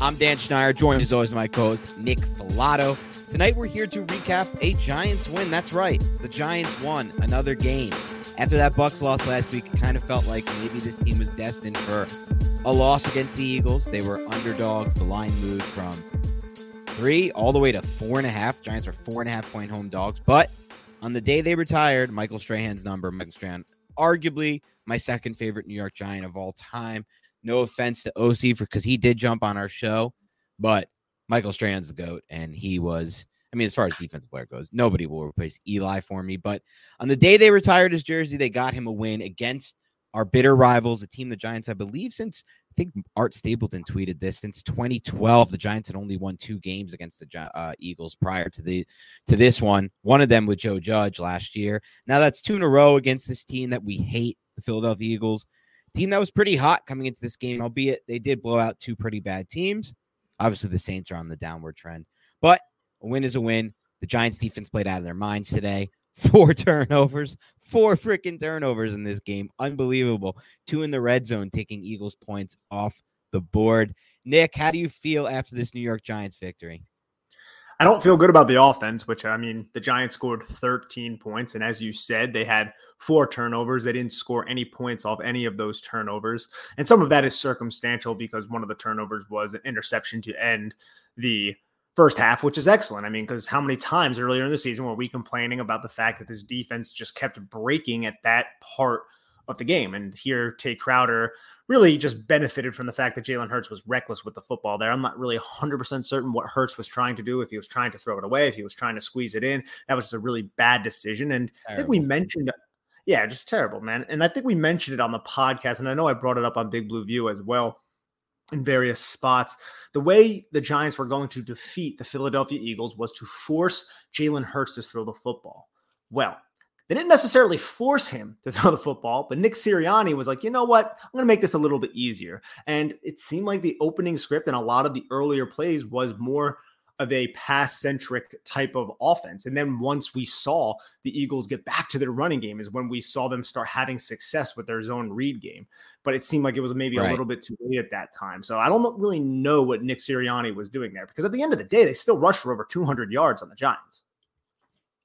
I'm Dan Schneider, joined as always by my co-host Nick Falato. Tonight we're here to recap a Giants win. That's right, the Giants won another game. After that Bucks loss last week, it kind of felt like maybe this team was destined for a loss against the Eagles. They were underdogs. The line moved from three all the way to four and a half. Giants are four and a half point home dogs. But on the day they retired, Michael Strahan's number, Michael Strahan, arguably my second favorite New York Giant of all time. No offense to OC for because he did jump on our show, but Michael Strahan's the goat, and he was. I mean, as far as defensive player goes, nobody will replace Eli for me. But on the day they retired his jersey, they got him a win against our bitter rivals, a team the Giants, I believe, since I think Art Stapleton tweeted this since 2012. The Giants had only won two games against the uh, Eagles prior to the to this one. One of them with Joe Judge last year. Now that's two in a row against this team that we hate, the Philadelphia Eagles team that was pretty hot coming into this game, albeit they did blow out two pretty bad teams. Obviously, the Saints are on the downward trend, but a win is a win. The Giants defense played out of their minds today. Four turnovers, four freaking turnovers in this game. Unbelievable. Two in the red zone, taking Eagles points off the board. Nick, how do you feel after this New York Giants victory? I don't feel good about the offense, which I mean, the Giants scored 13 points. And as you said, they had four turnovers. They didn't score any points off any of those turnovers. And some of that is circumstantial because one of the turnovers was an interception to end the first half, which is excellent. I mean, because how many times earlier in the season were we complaining about the fact that this defense just kept breaking at that part of the game? And here, Tae Crowder really just benefited from the fact that Jalen Hurts was reckless with the football there. I'm not really 100% certain what Hurts was trying to do, if he was trying to throw it away, if he was trying to squeeze it in. That was just a really bad decision. And terrible. I think we mentioned, yeah, just terrible, man. And I think we mentioned it on the podcast, and I know I brought it up on Big Blue View as well in various spots. The way the Giants were going to defeat the Philadelphia Eagles was to force Jalen Hurts to throw the football. Well, they didn't necessarily force him to throw the football, but Nick Sirianni was like, you know what? I'm going to make this a little bit easier. And it seemed like the opening script and a lot of the earlier plays was more of a pass centric type of offense. And then once we saw the Eagles get back to their running game, is when we saw them start having success with their zone read game. But it seemed like it was maybe right. a little bit too late at that time. So I don't really know what Nick Sirianni was doing there because at the end of the day, they still rushed for over 200 yards on the Giants.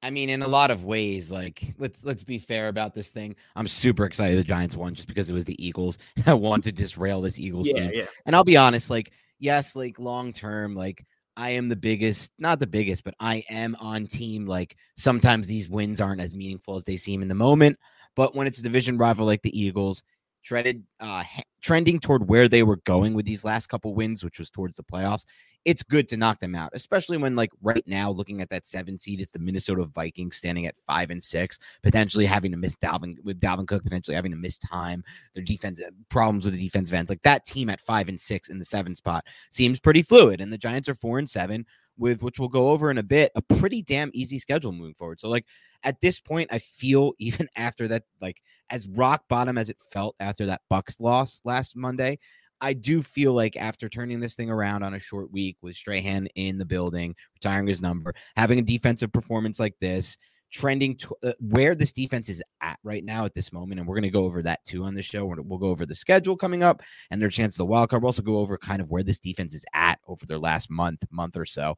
I mean, in a lot of ways, like let's let's be fair about this thing. I'm super excited the Giants won just because it was the Eagles. I want to disrail this Eagles yeah, team. Yeah. And I'll be honest, like, yes, like long term, like I am the biggest, not the biggest, but I am on team. Like sometimes these wins aren't as meaningful as they seem in the moment. But when it's a division rival like the Eagles, treaded uh trending toward where they were going with these last couple wins, which was towards the playoffs, it's good to knock them out, especially when like right now looking at that seven seed, it's the Minnesota Vikings standing at five and six, potentially having to miss Dalvin with Dalvin Cook, potentially having to miss time. Their defense uh, problems with the defensive ends, like that team at five and six in the seven spot seems pretty fluid, and the Giants are four and seven with which we'll go over in a bit, a pretty damn easy schedule moving forward. So, like at this point, I feel even after that, like as rock bottom as it felt after that Bucks loss last Monday, I do feel like after turning this thing around on a short week with Strahan in the building, retiring his number, having a defensive performance like this, trending to, uh, where this defense is at right now at this moment, and we're going to go over that too on the show. We'll go over the schedule coming up and their chance of the wild card. We'll also go over kind of where this defense is at over their last month, month or so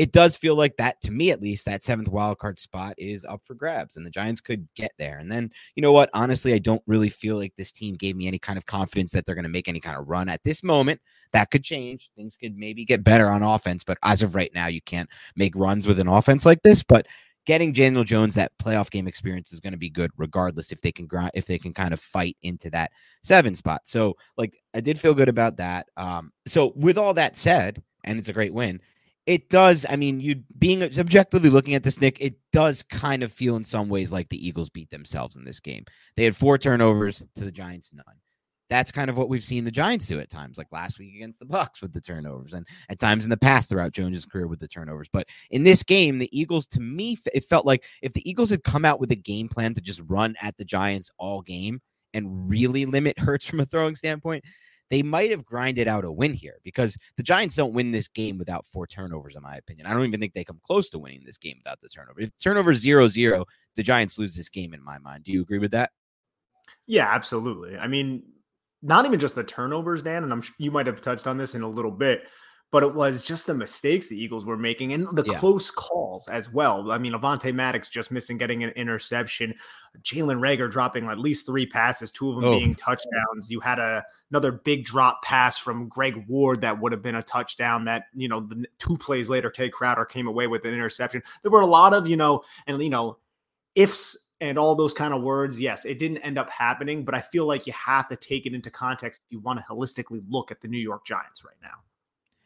it does feel like that to me at least that seventh wild card spot is up for grabs and the giants could get there and then you know what honestly i don't really feel like this team gave me any kind of confidence that they're going to make any kind of run at this moment that could change things could maybe get better on offense but as of right now you can't make runs with an offense like this but getting Daniel Jones that playoff game experience is going to be good regardless if they can if they can kind of fight into that seven spot. So like I did feel good about that. Um so with all that said, and it's a great win, it does. I mean, you being objectively looking at this, Nick, it does kind of feel in some ways like the Eagles beat themselves in this game. They had four turnovers to the Giants, none. That's kind of what we've seen the Giants do at times, like last week against the Bucks with the turnovers, and at times in the past throughout Jones's career with the turnovers. But in this game, the Eagles, to me, it felt like if the Eagles had come out with a game plan to just run at the Giants all game and really limit Hurts from a throwing standpoint, they might have grinded out a win here because the Giants don't win this game without four turnovers, in my opinion. I don't even think they come close to winning this game without the turnover. If turnover zero zero, the Giants lose this game, in my mind. Do you agree with that? Yeah, absolutely. I mean, not even just the turnovers, Dan, and I'm you might have touched on this in a little bit but it was just the mistakes the Eagles were making and the yeah. close calls as well. I mean, Avonte Maddox just missing getting an interception, Jalen Reagor dropping at least three passes, two of them oh. being touchdowns. You had a another big drop pass from Greg Ward that would have been a touchdown. That you know, the two plays later, Tae Crowder came away with an interception. There were a lot of you know, and you know, ifs and all those kind of words. Yes, it didn't end up happening, but I feel like you have to take it into context if you want to holistically look at the New York Giants right now.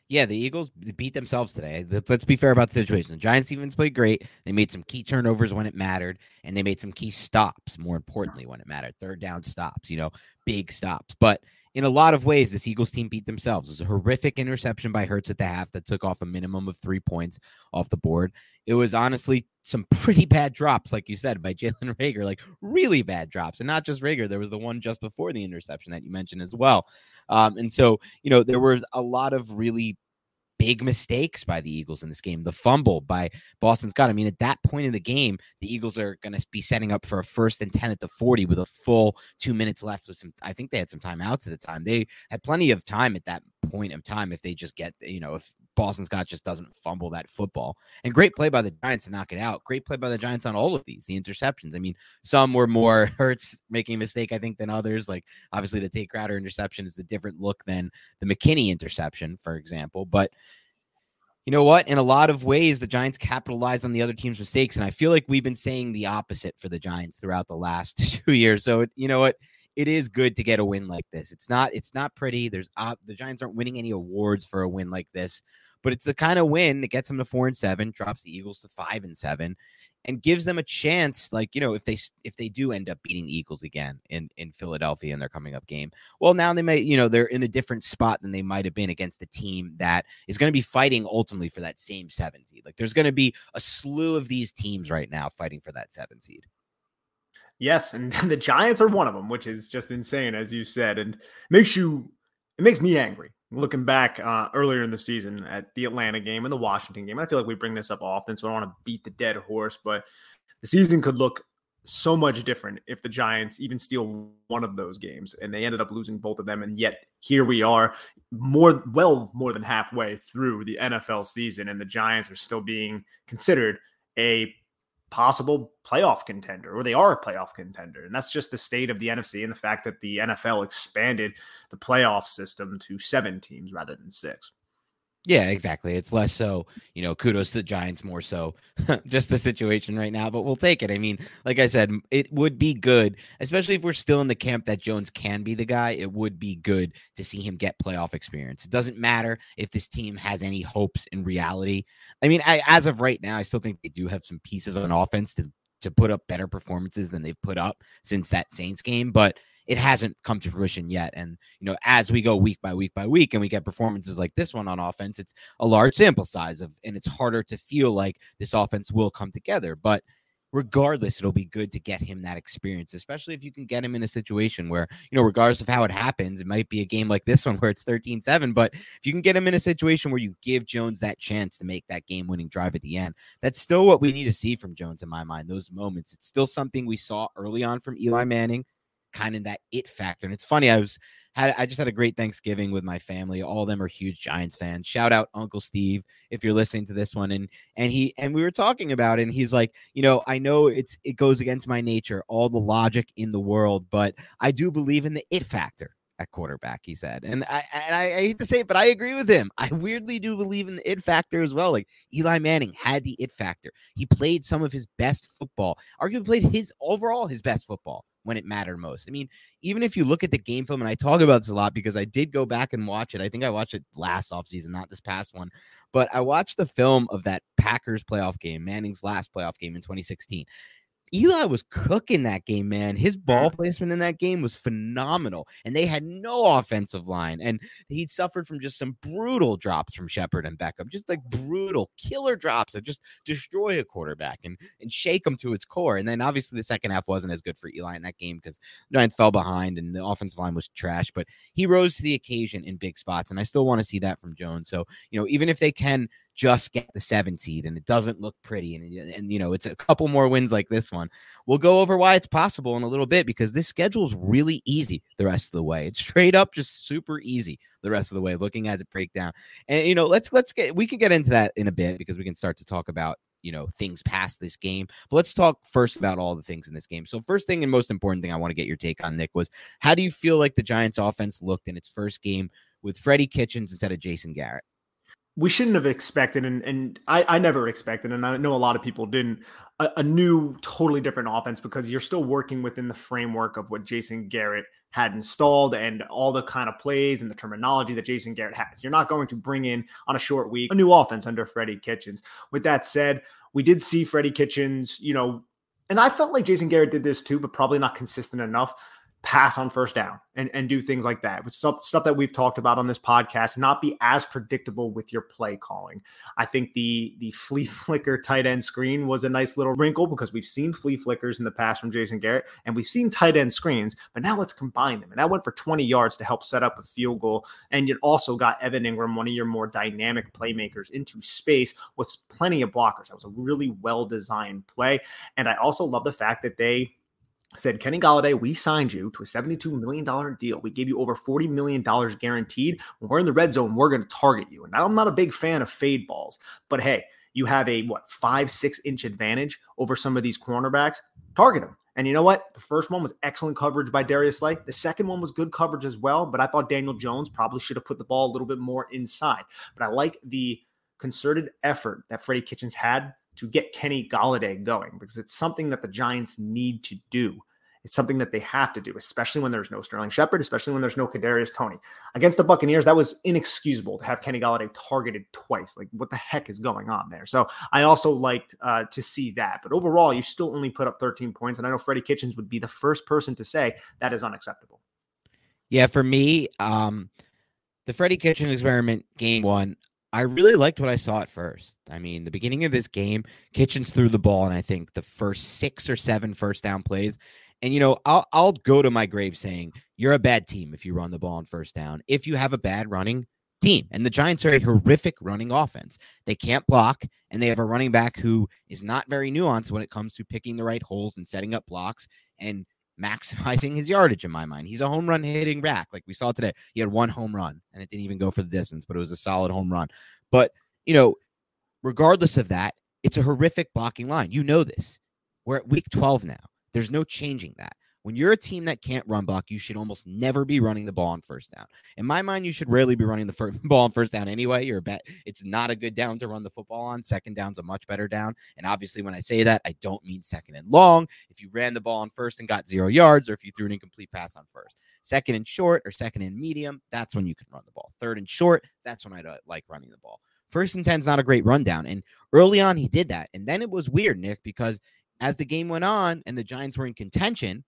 Yeah, the Eagles beat themselves today. Let's be fair about the situation. The Giants defense played great. They made some key turnovers when it mattered, and they made some key stops, more importantly, when it mattered. Third down stops, you know, big stops. But in a lot of ways, this Eagles team beat themselves. It was a horrific interception by Hurts at the half that took off a minimum of three points off the board. It was honestly some pretty bad drops, like you said, by Jalen Reagor, like really bad drops. And not just Reagor, there was the one just before the interception that you mentioned as well. Um, and so, you know, there was a lot of really big mistakes by the Eagles in this game. The fumble by Boston Scott. I mean, at that point in the game, the Eagles are going to be setting up for a first and 10 at the 40 with a full two minutes left with some, I think they had some timeouts at the time. They had plenty of time at that point of time if they just get, you know, if Boston Scott just doesn't fumble that football. And great play by the Giants to knock it out. Great play by the Giants on all of these, the interceptions. I mean, some were more Hurts making a mistake, I think, than others. Like obviously the Tae Crowder interception is a different look than the McKinney interception, for example. But you know what? In a lot of ways, the Giants capitalized on the other team's mistakes. And I feel like we've been saying the opposite for the Giants throughout the last two years. So you know what? It is good to get a win like this. It's not it's not pretty. There's uh, the Giants aren't winning any awards for a win like this, but it's the kind of win that gets them to four and seven, drops the Eagles to five and seven, and gives them a chance. Like you know, if they if they do end up beating the Eagles again in in Philadelphia in their coming up game, well, now they may you know they're in a different spot than they might have been against a team that is going to be fighting ultimately for that same seven seed. Like there's going to be a slew of these teams right now fighting for that seven seed. Yes, and the Giants are one of them, which is just insane, as you said, and makes you it makes me angry looking back uh, earlier in the season at the Atlanta game and the Washington game. I feel like we bring this up often, so I don't want to beat the dead horse, but the season could look so much different if the Giants even steal one of those games and they ended up losing both of them. And yet here we are, more well more than halfway through the NFL season, and the Giants are still being considered a possible playoff contender, or they are a playoff contender. And that's just the state of the NFC and the fact that the NFL expanded the playoff system to seven teams rather than six. Yeah, exactly. It's less so, you know, kudos to the Giants, more so just the situation right now, but we'll take it. I mean, like I said, it would be good, especially if we're still in the camp that Jones can be the guy. It would be good to see him get playoff experience. It doesn't matter if this team has any hopes in reality. I mean, I, as of right now, I still think they do have some pieces on offense to to put up better performances than they've put up since that Saints game, but it hasn't come to fruition yet. And, you know, as we go week by week by week and we get performances like this one on offense, it's a large sample size of, and it's harder to feel like this offense will come together. But regardless, it'll be good to get him that experience, especially if you can get him in a situation where, you know, regardless of how it happens, it might be a game like this one where it's 13 7. But if you can get him in a situation where you give Jones that chance to make that game winning drive at the end, that's still what we need to see from Jones in my mind. Those moments, it's still something we saw early on from Eli Manning kind of that it factor. And it's funny, I was had I just had a great Thanksgiving with my family. All of them are huge Giants fans. Shout out Uncle Steve if you're listening to this one. And and he and we were talking about it, and he's like, you know, I know it's it goes against my nature, all the logic in the world, but I do believe in the it factor at quarterback, he said. And I and I, I, hate to say it, but I agree with him. I weirdly do believe in the it factor as well. Like Eli Manning had the it factor. He played some of his best football, arguably played his overall his best football when it mattered most. I mean, even if you look at the game film, and I talk about this a lot because I did go back and watch it. I think I watched it last offseason, not this past one, but I watched the film of that Packers playoff game, Manning's last playoff game in 2016. Eli was cooking that game, man. His ball placement in that game was phenomenal, and they had no offensive line. And he'd suffered from just some brutal drops from Shepard and Beckham, just like brutal killer drops that just destroy a quarterback and and shake him to its core. And then obviously the second half wasn't as good for Eli in that game because Giants fell behind and the offensive line was trash. But he rose to the occasion in big spots, and I still want to see that from Jones. So you know, even if they can just get the seven seed and it doesn't look pretty and, and you know it's a couple more wins like this one. We'll go over why it's possible in a little bit because this schedule is really easy the rest of the way. It's straight up just super easy the rest of the way looking as it break down. And you know let's let's get we can get into that in a bit because we can start to talk about you know things past this game. But let's talk first about all the things in this game. So first thing and most important thing i want to get your take on nick was how do you feel like the giants offense looked in its first game with freddie kitchens instead of jason garrett we shouldn't have expected, and, and I, I never expected, and I know a lot of people didn't, a, a, new, totally different offense because you're still working within the framework of what Jason Garrett had installed and all the kind of plays and the terminology that Jason Garrett has. You're not going to bring in on a short week a new offense under Freddie Kitchens. With that said, we did see Freddie Kitchens, you know, and I felt like Jason Garrett did this too, but probably not consistent enough pass on first down and, and do things like that. With stuff, stuff that we've talked about on this podcast, not be as predictable with your play calling. I think the the flea flicker tight end screen was a nice little wrinkle because we've seen flea flickers in the past from Jason Garrett and we've seen tight end screens, but now let's combine them. And that went for 20 yards to help set up a field goal. And it also got Evan Engram, one of your more dynamic playmakers, into space with plenty of blockers. That was a really well designed play. And I also love the fact that they said, Kenny Golladay, we signed you to a $72 million deal. We gave you over $40 million guaranteed. When we're in the red zone, we're going to target you. And I'm not a big fan of fade balls, but hey, you have a what five, six inch advantage over some of these cornerbacks. Target them. And you know what? The first one was excellent coverage by Darius Slay. The second one was good coverage as well, but I thought Daniel Jones probably should have put the ball a little bit more inside. But I like the concerted effort that Freddie Kitchens had to get Kenny Golladay going because it's something that the Giants need to do. It's something that they have to do, especially when there's no Sterling Shepard, especially when there's no Kadarius Toney. Against the Buccaneers, that was inexcusable to have Kenny Golladay targeted twice. Like, what the heck is going on there? So I also liked uh, to see that. But overall, you still only put up 13 points, and I know Freddie Kitchens would be the first person to say that is unacceptable. Yeah, for me, um, the Freddie Kitchens experiment, game one, I really liked what I saw at first. I mean, the beginning of this game, Kitchens threw the ball, and I think the first six or seven first down plays. And you know, I'll I'll go to my grave saying you're a bad team if you run the ball on first down. If you have a bad running team, and the Giants are a horrific running offense. They can't block, and they have a running back who is not very nuanced when it comes to picking the right holes and setting up blocks. And maximizing his yardage in my mind. He's a home run hitting back. Like we saw today. He had one home run and it didn't even go for the distance, but it was a solid home run. But, you know, regardless of that, it's a horrific blocking line. You know this. We're at week 12 now. There's no changing that. When you're a team that can't run block, you should almost never be running the ball on first down. In my mind, you should rarely be running the first ball on first down anyway. You're a bet. It's not a good down to run the football on. Second down's a much better down. And obviously, when I say that, I don't mean second and long. If you ran the ball on first and got zero yards, or if you threw an incomplete pass on first, second and short or second and medium, that's when you can run the ball. Third and short, that's when I like running the ball. First and 10 is not a great rundown. And early on, he did that. And then it was weird, Nick, because as the game went on and the Giants were in contention,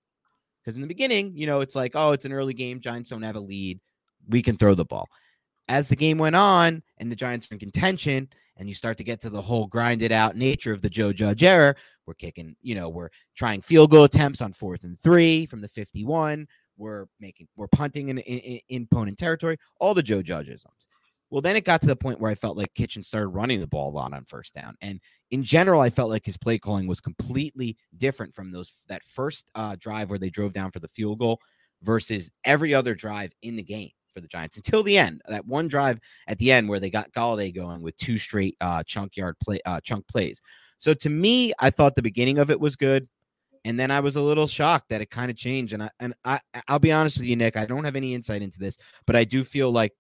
because in the beginning, you know, it's like, oh, it's an early game. Giants don't have a lead. We can throw the ball. As the game went on and the Giants were in contention, and you start to get to the whole grinded out nature of the Joe Judge era, we're kicking, you know, we're trying field goal attempts on fourth and three from the 51. We're making, we're punting in, in, in opponent territory, all the Joe Judgeisms. Well, then it got to the point where I felt like Kitchen started running the ball a lot on first down. And in general, I felt like his play calling was completely different from those that first uh, drive where they drove down for the field goal versus every other drive in the game for the Giants until the end. That one drive at the end where they got Golladay going with two straight uh, chunk yard play uh, chunk plays. So to me, I thought the beginning of it was good, and then I was a little shocked that it kind of changed. And I and I I'll be honest with you, Nick, I don't have any insight into this, but I do feel like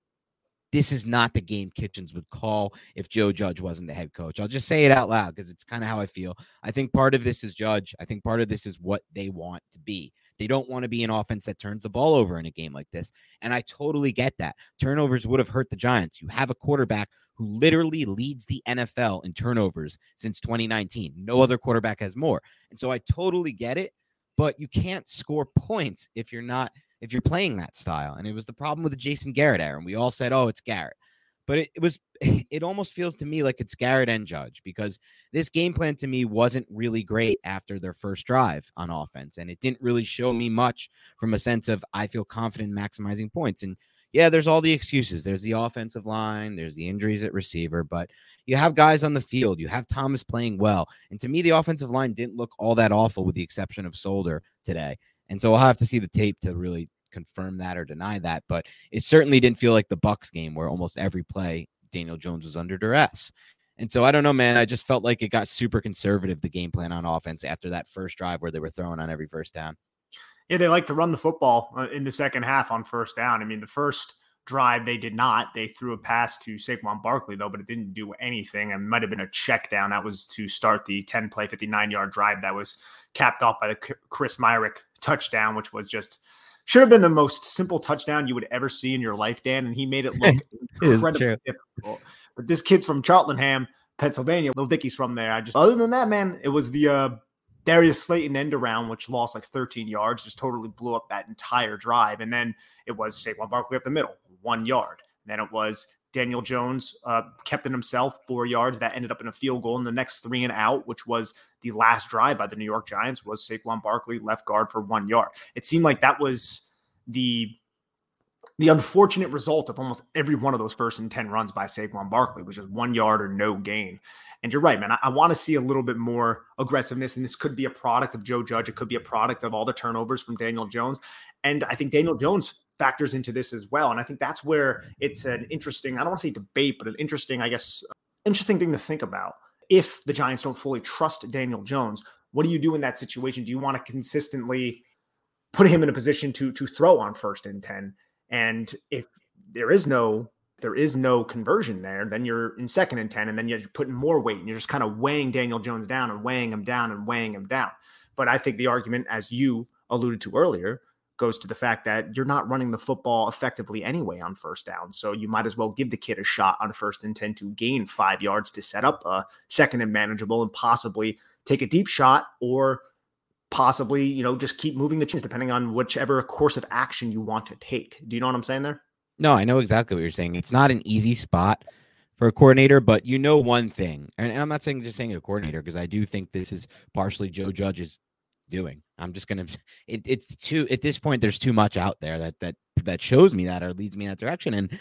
this is not the game Kitchens would call if Joe Judge wasn't the head coach. I'll just say it out loud because it's kind of how I feel. I think part of this is Judge. I think part of this is what they want to be. They don't want to be an offense that turns the ball over in a game like this. And I totally get that. Turnovers would have hurt the Giants. You have a quarterback who literally leads the NFL in turnovers since 2019. No other quarterback has more. And so I totally get it, but you can't score points if you're not if you're playing that style. And it was the problem with the Jason Garrett era. And we all said, oh, it's Garrett. But it, it, was, it almost feels to me like it's Garrett and Judge because this game plan to me wasn't really great after their first drive on offense. And it didn't really show me much from a sense of I feel confident maximizing points. And yeah, there's all the excuses. There's the offensive line, there's the injuries at receiver, but you have guys on the field. You have Thomas playing well. And to me, the offensive line didn't look all that awful with the exception of Solder today. And so I'll have to see the tape to really confirm that or deny that. But it certainly didn't feel like the Bucks game where almost every play Daniel Jones was under duress. And so I don't know, man. I just felt like it got super conservative, the game plan on offense after that first drive where they were throwing on every first down. Yeah, they like to run the football uh, in the second half on first down. I mean, the first drive they did not. They threw a pass to Saquon Barkley though, but it didn't do anything. It might have been a check down. That was to start the 10 play, 59 yard drive that was capped off by the Chris Myarick touchdown, which was just should have been the most simple touchdown you would ever see in your life, Dan. And he made it look incredibly difficult. But this kid's from Cheltenham, Pennsylvania. Little Dickie's from there. I just other than that, man, it was the uh, Darius Slayton end around, which lost like 13 yards, just totally blew up that entire drive. And then it was Saquon Barkley up the middle, one yard. Then it was Daniel Jones uh, kept it himself four yards. That ended up in a field goal. And the next three and out, which was the last drive by the New York Giants, was Saquon Barkley left guard for one yard. It seemed like that was the the unfortunate result of almost every one of those first and 10 runs by Saquon Barkley was just one yard or no gain. And you're right, man. I, I want to see a little bit more aggressiveness. And this could be a product of Joe Judge. It could be a product of all the turnovers from Daniel Jones. And I think Daniel Jones factors into this as well. And I think that's where it's an interesting, I don't want to say debate, but an interesting, I guess, interesting thing to think about. If the Giants don't fully trust Daniel Jones, what do you do in that situation? Do you want to consistently put him in a position to to throw on first and 10? And if there is no there is no conversion there, then you're in second and 10, and then you're putting more weight and you're just kind of weighing Daniel Jones down and weighing him down and weighing him down. But I think the argument, as you alluded to earlier, goes to the fact that you're not running the football effectively anyway on first down. So you might as well give the kid a shot on first and 10 to gain five yards to set up a second and manageable and possibly take a deep shot or possibly, you know, just keep moving the chains depending on whichever course of action you want to take. Do you know what I'm saying there? No, I know exactly what you're saying. It's not an easy spot for a coordinator, but you know one thing, and, and I'm not saying just saying a coordinator because I do think this is partially Joe Judge's doing. I'm just gonna. It, it's too at this point. There's too much out there that that that shows me that or leads me in that direction. And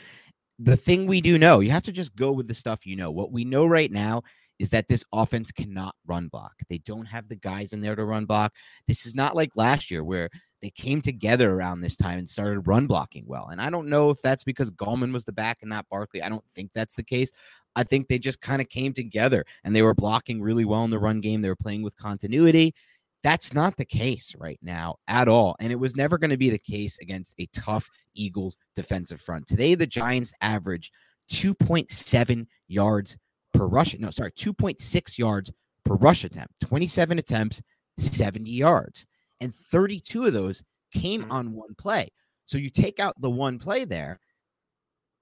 the thing we do know, you have to just go with the stuff you know. What we know right now is that this offense cannot run block. They don't have the guys in there to run block. This is not like last year where they came together around this time and started run blocking well. And I don't know if that's because Gallman was the back and not Barkley. I don't think that's the case. I think they just kind of came together and they were blocking really well in the run game. They were playing with continuity That's not the case right now at all. And it was never going to be the case against a tough Eagles defensive front. Today, the Giants average 2.7 yards per rush. No, sorry, 2.6 yards per rush attempt, 27 attempts, 70 yards. And 32 of those came mm-hmm. on one play. So you take out the one play there,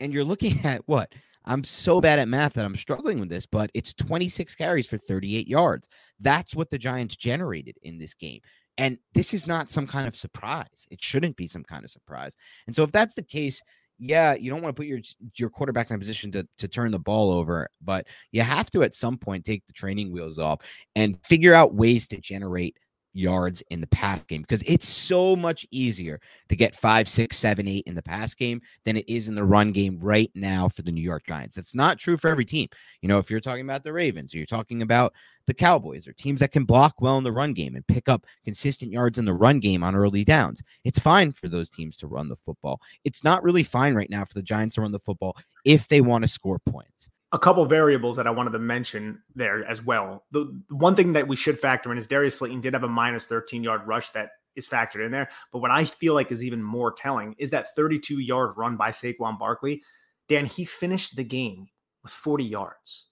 and you're looking at what? I'm so bad at math that I'm struggling with this, but it's 26 carries for 38 yards. That's what the Giants generated in this game. And this is not some kind of surprise. It shouldn't be some kind of surprise. And so if that's the case, yeah, you don't want to put your your quarterback in a position to to turn the ball over, but you have to at some point take the training wheels off and figure out ways to generate yards in the pass game because it's so much easier to get five, six, seven, eight in the pass game than it is in the run game right now for the New York Giants. That's not true for every team. You know, if you're talking about the Ravens or you're talking about the Cowboys or teams that can block well in the run game and pick up consistent yards in the run game on early downs, it's fine for those teams to run the football. It's not really fine right now for the Giants to run the football if they want to score points a couple variables that I wanted to mention there as well. The, the one thing that we should factor in is Darius Slayton did have a minus 13 yard rush that is factored in there. But what I feel like is even more telling is that 32 yard run by Saquon Barkley. Dan, he finished the game with 40 yards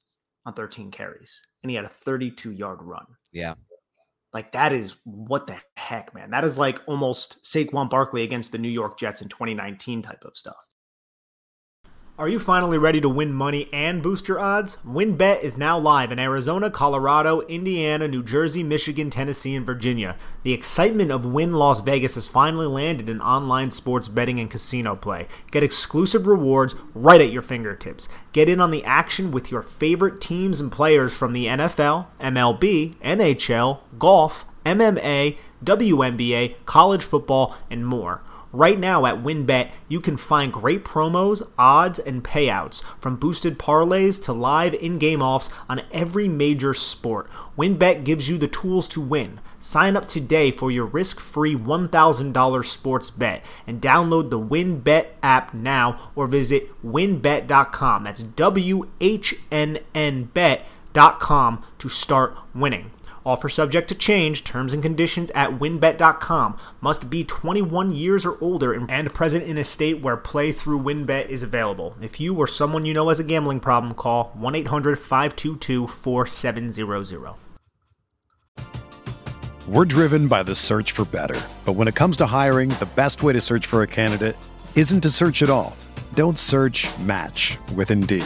on 13 carries, and he had a 32 yard run. Yeah. Like that is what the heck, man. That is like almost Saquon Barkley against the New York Jets in 2019 type of stuff. Are you finally ready to win money and boost your odds? WynnBET is now live in Arizona, Colorado, Indiana, New Jersey, Michigan, Tennessee, and Virginia. The excitement of Wynn Las Vegas has finally landed in online sports betting and casino play. Get exclusive rewards right at your fingertips. Get in on the action with your favorite teams and players from the NFL, MLB, NHL, golf, MMA, WNBA, college football, and more. Right now at WynnBET, you can find great promos, odds, and payouts from boosted parlays to live in game offs on every major sport. WynnBET gives you the tools to win. Sign up today for your risk free $1,000 sports bet and download the WynnBET app now or visit wynnbet.com. That's W H N N bet.com to start winning. Offer subject to change. Terms and conditions at wynnbet.com. Must be 21 years or older and present in a state where play through winbet is available. If you or someone you know has a gambling problem, call 1 800 522 4700. We're driven by the search for better. But when it comes to hiring, the best way to search for a candidate isn't to search at all. Don't search match with Indeed.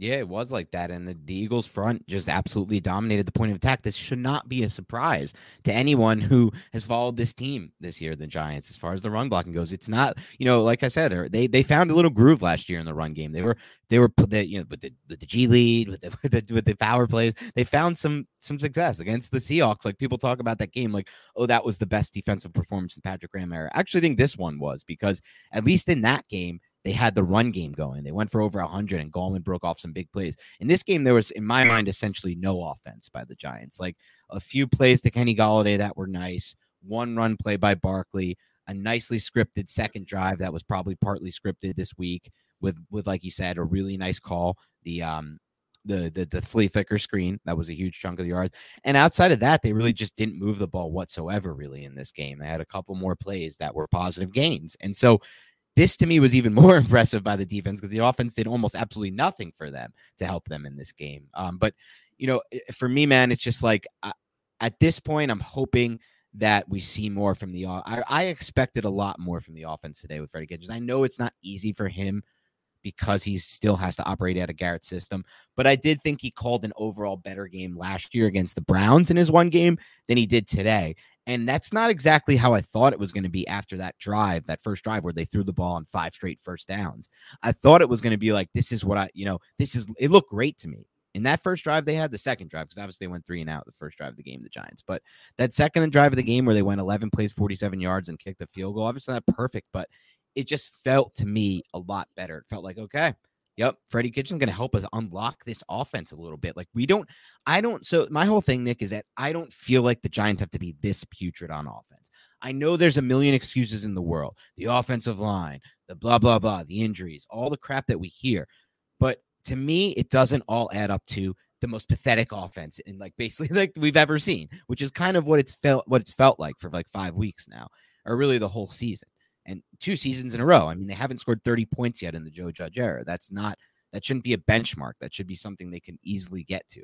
Yeah, it was like that. And the, the, Eagles front just absolutely dominated the point of attack. This should not be a surprise to anyone who has followed this team this year, the Giants, as far as the run blocking goes. It's not, you know, like I said, er, they they found a little groove last year in the run game. They were they were the, you know with the, with the G lead, with the, with the with the power plays, they found some some success against the Seahawks. Like people talk about that game, like, oh, that was the best defensive performance in Patrick Graham era. I actually think this one was because at least in that game, they had the run game going. They went for over 100, and Gallman broke off some big plays. In this game, there was, in my mind, essentially no offense by the Giants. Like a few plays to Kenny Golladay that were nice, one run play by Barkley, a nicely scripted second drive that was probably partly scripted this week with, with like you said, a really nice call. The um the the the flea flicker screen that was a huge chunk of the yards and outside of that they really just didn't move the ball whatsoever really in this game they had a couple more plays that were positive gains and so this to me was even more impressive by the defense because the offense did almost absolutely nothing for them to help them in this game. Um, but you know, for me, man, it's just like I, at this point, I'm hoping that we see more from the. I, I expected a lot more from the offense today with Freddie Kitchens. I know it's not easy for him because he still has to operate out a Garrett system. But I did think he called an overall better game last year against the Browns in his one game than he did today. And that's not exactly how I thought it was going to be after that drive, that first drive where they threw the ball on five straight first downs. I thought it was going to be like, this is what I, you know, this is, it looked great to me. In that first drive, they had the second drive because obviously they went three and out the first drive of the game, the Giants. But that second drive of the game where they went 11 plays, 47 yards, and kicked a field goal, obviously not perfect, but it just felt to me a lot better. It felt like, okay, yep, Freddie Kitchen's going to help us unlock this offense a little bit. Like we don't, I don't. So my whole thing, Nick, is that I don't feel like the Giants have to be this putrid on offense. I know there's a million excuses in the world, the offensive line, the blah blah blah, the injuries, all the crap that we hear, but to me, it doesn't all add up to the most pathetic offense in like basically like we've ever seen, which is kind of what it's felt what it's felt like for like five weeks now, or really the whole season and two seasons in a row. I mean, they haven't scored 30 points yet in the Joe Judge era. That's not that shouldn't be a benchmark. That should be something they can easily get to.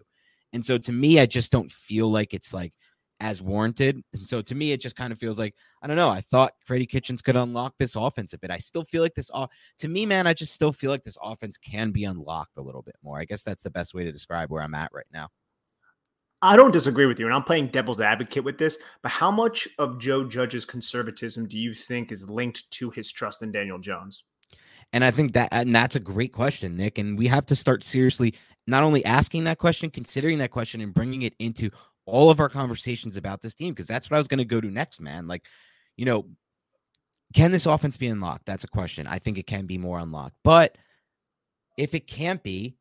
And so to me, I just don't feel like it's like as warranted. And so to me, it just kind of feels like I don't know. I thought Freddie Kitchens could unlock this offense a bit. I still feel like this. Off to me, man, I just still feel like this offense can be unlocked a little bit more. I guess that's the best way to describe where I'm at right now. I don't disagree with you, and I'm playing devil's advocate with this. But how much of Joe Judge's conservatism do you think is linked to his trust in Daniel Jones? And I think that, and that's a great question, Nick. And we have to start seriously not only asking that question, considering that question, and bringing it into all of our conversations about this team, because that's what I was going to go to next, man. Like, you know, can this offense be unlocked? That's a question. I think it can be more unlocked. But if it can't be,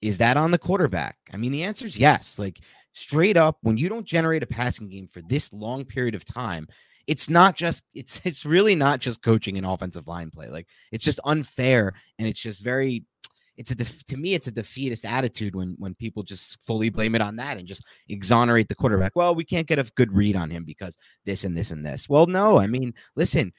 is that on the quarterback? I mean, the answer is yes. Like, straight up when you don't generate a passing game for this long period of time it's not just it's it's really not just coaching and offensive line play like it's just unfair and it's just very it's a def- to me it's a defeatist attitude when when people just fully blame it on that and just exonerate the quarterback well we can't get a good read on him because this and this and this. Well no i mean listen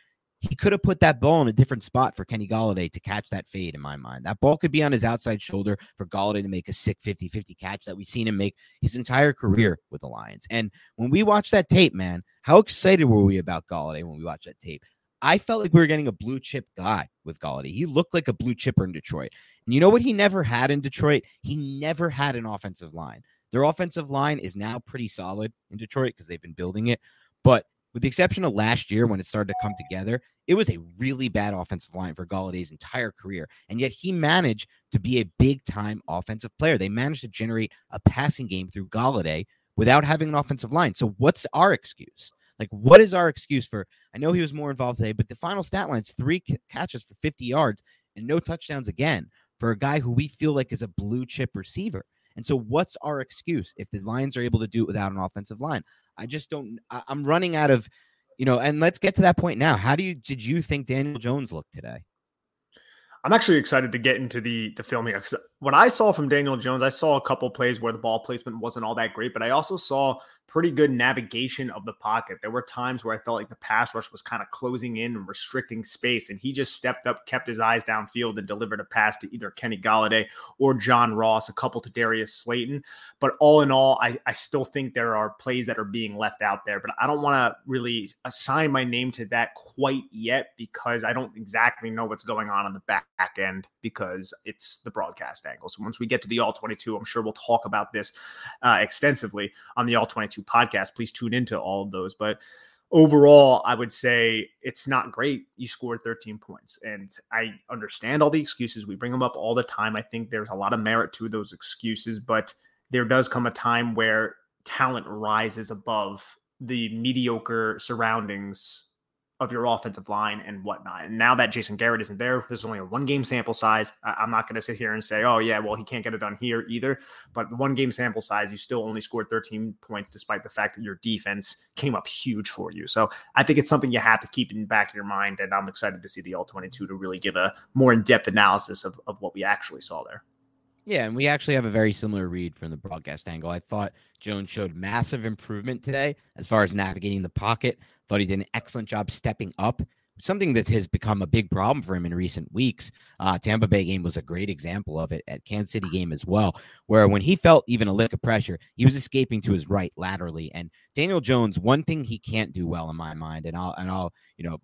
he could have put that ball in a different spot for Kenny Golladay to catch that fade in my mind. That ball could be on his outside shoulder for Golladay to make a sick 50 50 catch that we've seen him make his entire career with the Lions. And when we watched that tape, man, how excited were we about Golladay when we watched that tape? I felt like we were getting a blue chip guy with Golladay. He looked like a blue chipper in Detroit. And you know what he never had in Detroit? He never had an offensive line. Their offensive line is now pretty solid in Detroit because they've been building it. But with the exception of last year when it started to come together, it was a really bad offensive line for Golladay's entire career. And yet he managed to be a big time offensive player. They managed to generate a passing game through Golladay without having an offensive line. So what's our excuse? Like, what is our excuse for? I know he was more involved today, but the final stat line's three catches for 50 yards and no touchdowns again for a guy who we feel like is a blue chip receiver. And so, what's our excuse if the Lions are able to do it without an offensive line? I just don't. I'm running out of, you know. And let's get to that point now. How do you did you think Daniel Jones looked today? I'm actually excited to get into the the film here because what I saw from Daniel Jones, I saw a couple plays where the ball placement wasn't all that great, but I also saw pretty good navigation of the pocket. There were times where I felt like the pass rush was kind of closing in and restricting space, and he just stepped up, kept his eyes downfield, and delivered a pass to either Kenny Golladay or John Ross, a couple to Darius Slayton. But all in all, I, I still think there are plays that are being left out there, but I don't want to really assign my name to that quite yet because I don't exactly know what's going on on the back end because it's the broadcast angle. So once we get to the All 22, I'm sure we'll talk about this uh, extensively on the All 22 podcast. Please tune into all of those. But overall, I would say it's not great. You scored 13 points. And I understand all the excuses. We bring them up all the time. I think there's a lot of merit to those excuses, but there does come a time where talent rises above the mediocre surroundings of your offensive line and whatnot. And now that Jason Garrett isn't there, there's only a one game sample size. I- am not going to sit here and say, oh, yeah, well, he can't get it done here either. But the one game sample size, you still only scored 13 points despite the fact that your defense came up huge for you. So I think it's something you have to keep in the back of your mind. And I'm excited to see the All 22 to really give a more in depth analysis of, of what we actually saw there. Yeah, and we actually have a very similar read from the broadcast angle. I thought Jones showed massive improvement today as far as navigating the pocket. Thought he did an excellent job stepping up something that has become a big problem for him in recent weeks. Uh, Tampa Bay game was a great example of it at Kansas City game as well, where when he felt even a lick of pressure, he was escaping to his right laterally. And Daniel Jones, one thing he can't do well in my mind, and I'll and I'll you know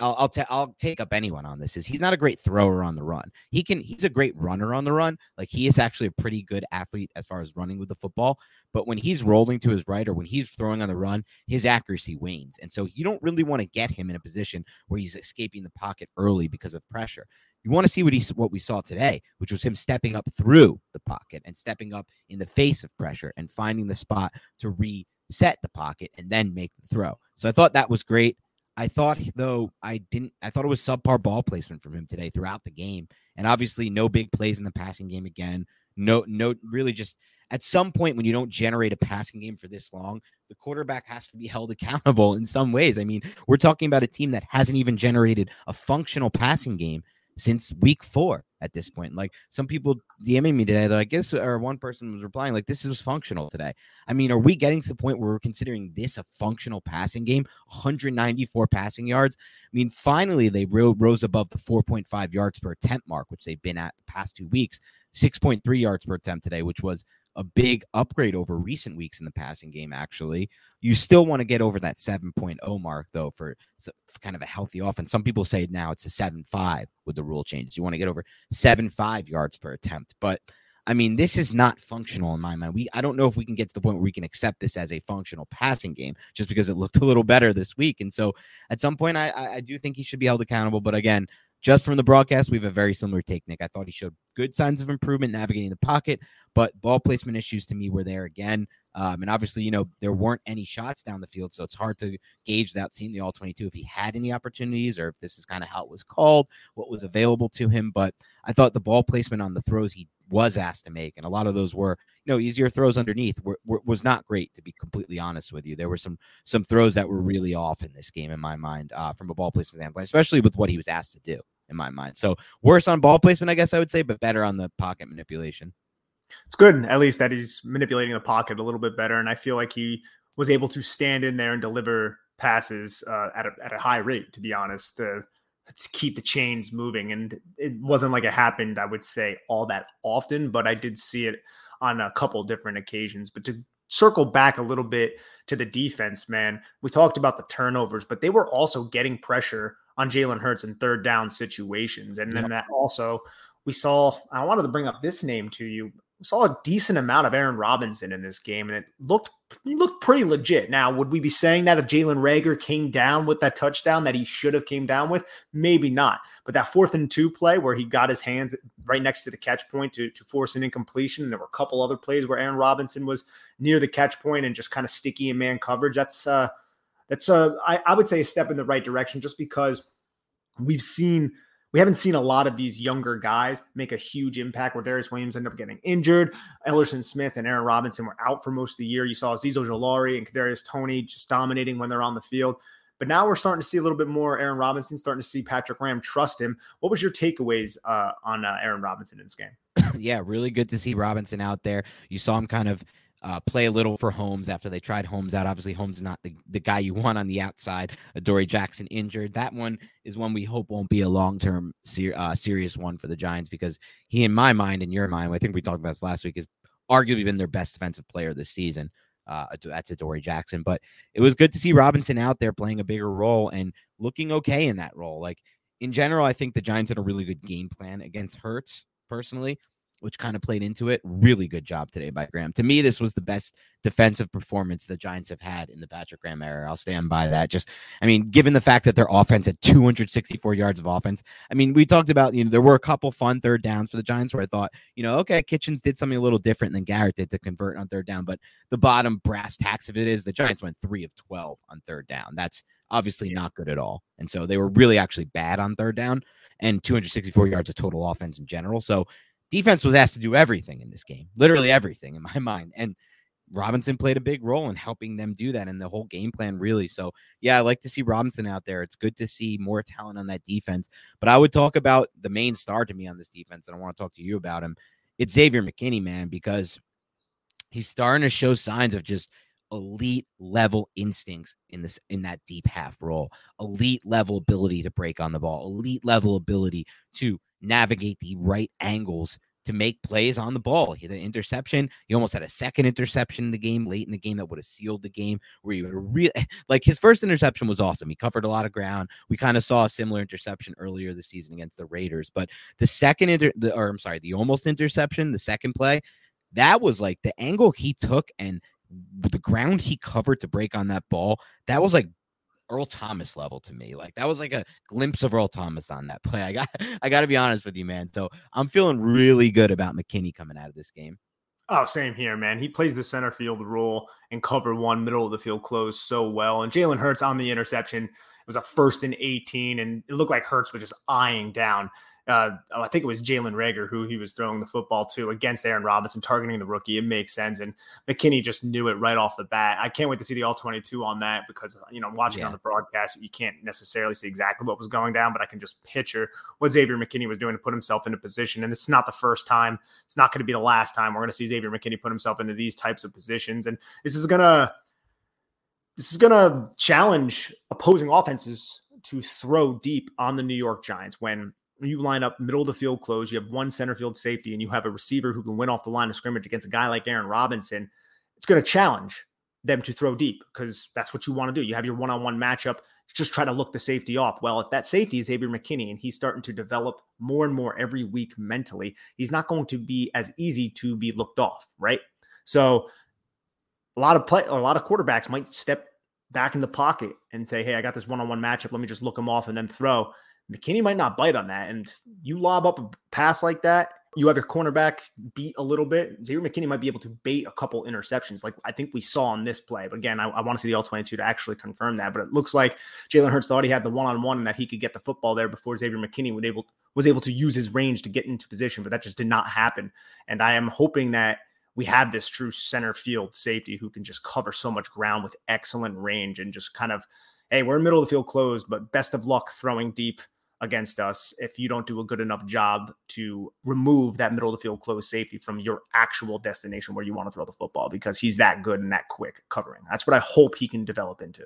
I'll I'll, ta- I'll take up anyone on this is he's not a great thrower on the run. He can he's a great runner on the run. Like he is actually a pretty good athlete as far as running with the football. But when he's rolling to his right or when he's throwing on the run, his accuracy wanes. And so you don't really want to get him in a position where he's escaping the pocket early because of pressure. You want to see what he what we saw today, which was him stepping up through the pocket and stepping up in the face of pressure and finding the spot to reset the pocket and then make the throw. So I thought that was great. I thought though I didn't I thought it was subpar ball placement from him today throughout the game. And obviously no big plays in the passing game again. No no really just at some point when you don't generate a passing game for this long, the quarterback has to be held accountable in some ways. I mean, we're talking about a team that hasn't even generated a functional passing game since week four at this point. Like some people DMing me today, though, I guess, or one person was replying, like, this is functional today. I mean, are we getting to the point where we're considering this a functional passing game? 194 passing yards. I mean, finally, they rose above the 4.5 yards per attempt mark, which they've been at the past two weeks, 6.3 yards per attempt today, which was a big upgrade over recent weeks in the passing game, actually. You still want to get over that 7.0 mark, though, for, for kind of a healthy offense. Some people say now it's a 7.5 with the rule changes. You want to get over 7.5 yards per attempt. But I mean, this is not functional in my mind. We I don't know if we can get to the point where we can accept this as a functional passing game just because it looked a little better this week. And so at some point I I do think he should be held accountable. But again, just from the broadcast, we have a very similar take, Nick. I thought he showed good signs of improvement navigating the pocket, but ball placement issues to me were there again. Um, and obviously, you know, there weren't any shots down the field, so it's hard to gauge without seeing the all 22 if he had any opportunities or if this is kind of how it was called, what was available to him. But I thought the ball placement on the throws he was asked to make, and a lot of those were, you know, easier throws underneath, were, were, was not great to be completely honest with you. There were some some throws that were really off in this game, in my mind, uh, from a ball placement standpoint, especially with what he was asked to do in my mind. So worse on ball placement, I guess I would say, but better on the pocket manipulation. It's good, at least, that he's manipulating the pocket a little bit better. And I feel like he was able to stand in there and deliver passes uh, at, a, at a high rate, to be honest, to, to keep the chains moving. And it wasn't like it happened, I would say, all that often, but I did see it on a couple different occasions. But to circle back a little bit to the defense, man, we talked about the turnovers, but they were also getting pressure on Jalen Hurts in third down situations. And then that also, we saw, I wanted to bring up this name to you. We saw a decent amount of Aaron Robinson in this game, and it looked he looked pretty legit. Now, would we be saying that if Jalen Reagor came down with that touchdown that he should have came down with? Maybe not. But that fourth and two play where he got his hands right next to the catch point to, to force an incompletion, and there were a couple other plays where Aaron Robinson was near the catch point and just kind of sticky in man coverage. That's uh that's uh, I, I would say a step in the right direction just because we've seen we haven't seen a lot of these younger guys make a huge impact where Darius Williams ended up getting injured. Ellerson Smith and Aaron Robinson were out for most of the year. You saw Azeez Ojulari and Kadarius Toney just dominating when they're on the field. But now we're starting to see a little bit more Aaron Robinson, starting to see Patrick Graham trust him. What was your takeaways uh, on uh, Aaron Robinson in this game? yeah, really good to see Robinson out there. You saw him kind of uh, play a little for Holmes after they tried Holmes out. Obviously, Holmes is not the, the guy you want on the outside. Adoree Jackson injured. That one is one we hope won't be a long term ser- uh, serious one for the Giants because he, in my mind, in your mind, I think we talked about this last week, is arguably been their best defensive player this season. Uh, that's Adoree Jackson. But it was good to see Robinson out there playing a bigger role and looking okay in that role. Like in general, I think the Giants had a really good game plan against Hurts personally which kind of played into it. Really good job today by Graham. To me, this was the best defensive performance the Giants have had in the Patrick Graham era. I'll stand by that. Just, I mean, given the fact that their offense had 264 yards of offense, I mean, we talked about, you know, there were a couple fun third downs for the Giants where I thought, you know, okay, Kitchens did something a little different than Garrett did to convert on third down. But the bottom brass tacks of it is the Giants went three of 12 on third down. That's obviously not good at all. And so they were really actually bad on third down and 264 yards of total offense in general. So defense was asked to do everything in this game, literally everything in my mind. And Robinson played a big role in helping them do that and the whole game plan, really. So, yeah, I like to see Robinson out there. It's good to see more talent on that defense. But I would talk about the main star to me on this defense, and I want to talk to you about him. It's Xavier McKinney, man, because he's starting to show signs of just elite level instincts in this in that deep half role, elite level ability to break on the ball, elite level ability to navigate the right angles to make plays on the ball. He had an interception. He almost had a second interception in the game late in the game that would have sealed the game. Where he would really like his first interception was awesome. He covered a lot of ground. We kind of saw a similar interception earlier this season against the Raiders, but the second inter, the, or I'm sorry, the almost interception, the second play, that was like the angle he took and the ground he covered to break on that ball. That was like Earl Thomas level to me. Like that was like a glimpse of Earl Thomas on that play. I got I got to be honest with you, man. So I'm feeling really good about McKinney coming out of this game. Oh, same here, man. He plays the center field role and cover one, middle of the field close so well. And Jalen Hurts on the interception it was a first and 18, and it looked like Hurts was just eyeing down uh, oh, I think it was Jalen Reagor who he was throwing the football to against Aaron Robinson, targeting the rookie. It makes sense. And McKinney just knew it right off the bat. I can't wait to see the all 22 on that because, you know, watching yeah. on the broadcast, you can't necessarily see exactly what was going down, but I can just picture what Xavier McKinney was doing to put himself into position. And this is not the first time. It's not going to be the last time we're going to see Xavier McKinney put himself into these types of positions. And this is going to, this is going to challenge opposing offenses to throw deep on the New York Giants when you line up middle of the field close, you have one center field safety, and you have a receiver who can win off the line of scrimmage against a guy like Aaron Robinson, it's going to challenge them to throw deep because that's what you want to do. You have your one on one matchup, just try to look the safety off. Well, if that safety is Xavier McKinney and he's starting to develop more and more every week mentally, he's not going to be as easy to be looked off, right? So a lot of play, a lot of quarterbacks might step back in the pocket and say, "Hey, I got this one-on-one matchup. Let me just look him off and then throw." McKinney might not bite on that. And you lob up a pass like that, you have your cornerback beat a little bit. Xavier McKinney might be able to bait a couple interceptions, like I think we saw on this play. But again, I, I want to see the all 22 to actually confirm that. But it looks like Jalen Hurts thought he had the one on one and that he could get the football there before Xavier McKinney would able was able to use his range to get into position. But that just did not happen. And I am hoping that we have this true center field safety who can just cover so much ground with excellent range and just kind of, hey, we're in middle of the field closed, but best of luck throwing deep against us if you don't do a good enough job to remove that middle of the field close safety from your actual destination where you want to throw the football because he's that good and that quick covering. That's what I hope he can develop into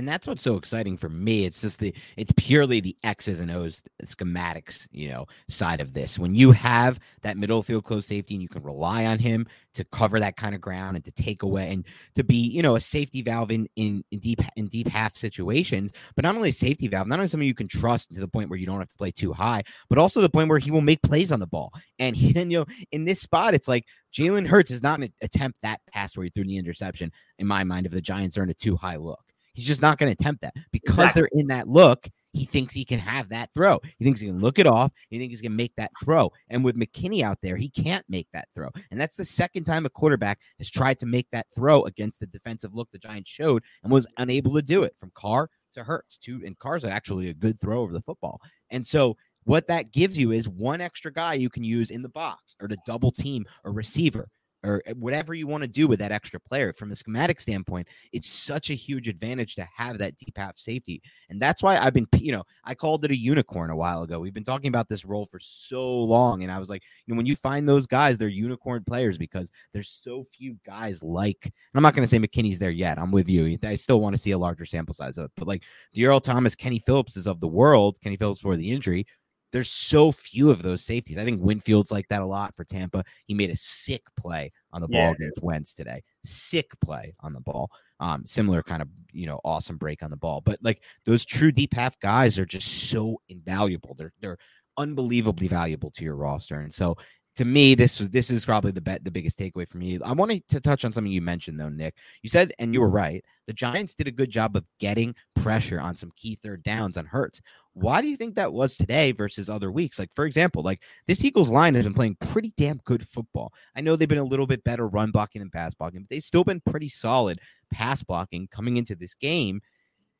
and that's what's so exciting for me. It's just the it's purely the X's and O's schematics, you know, side of this. When you have that middle field close safety and you can rely on him to cover that kind of ground and to take away and to be, you know, a safety valve in in, in deep in deep half situations, but not only a safety valve, not only something you can trust to the point where you don't have to play too high, but also the point where he will make plays on the ball. And he, you know, in this spot, it's like Jalen Hurts is not going to attempt that pass where he threw the interception. In my mind, if the Giants are in a too high look. He's just not going to attempt that because exactly. they're in that look. He thinks he can have that throw. He thinks he can look it off. He thinks he's going to make that throw. And with McKinney out there, he can't make that throw. And that's the second time a quarterback has tried to make that throw against the defensive look the Giants showed and was unable to do it from Carr to Hurts. Two and Carr's actually a good throw over the football. And so what that gives you is one extra guy you can use in the box or to double team a receiver or eh, whatever you want to do with that extra player from a schematic standpoint it's such a huge advantage to have that deep half safety and that's why i've been you know i called it a unicorn a while ago we've been talking about this role for so long and i was like you know when you find those guys they're unicorn players because there's so few guys like i'm not going to say mckinney's there yet i'm with you i still want to see a larger sample size of but like the earl thomas kenny phillips is of the world kenny phillips for the injury there's so few of those safeties. I think Winfield's like that a lot for Tampa. He made a sick play on the ball against Wentz today. Sick play on the ball. Um, similar kind of you know awesome break on the ball. But like those true deep half guys are just so invaluable. They're they're unbelievably valuable to your roster. And so to me, this was this is probably the bet the biggest takeaway for me. I wanted to touch on something you mentioned though, Nick. You said, and you were mm-hmm. right, the Giants did a good job of getting pressure on some key third downs on Hurts. Why do you think that was today versus other weeks? Like, for example, like this Eagles line has been playing pretty damn good football. I know they've been a little bit better run blocking than pass blocking, but they've still been pretty solid pass blocking coming into this game.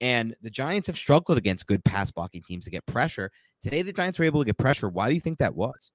And the Giants have struggled against good pass blocking teams to get pressure. Today, the Giants were able to get pressure. Why do you think that was?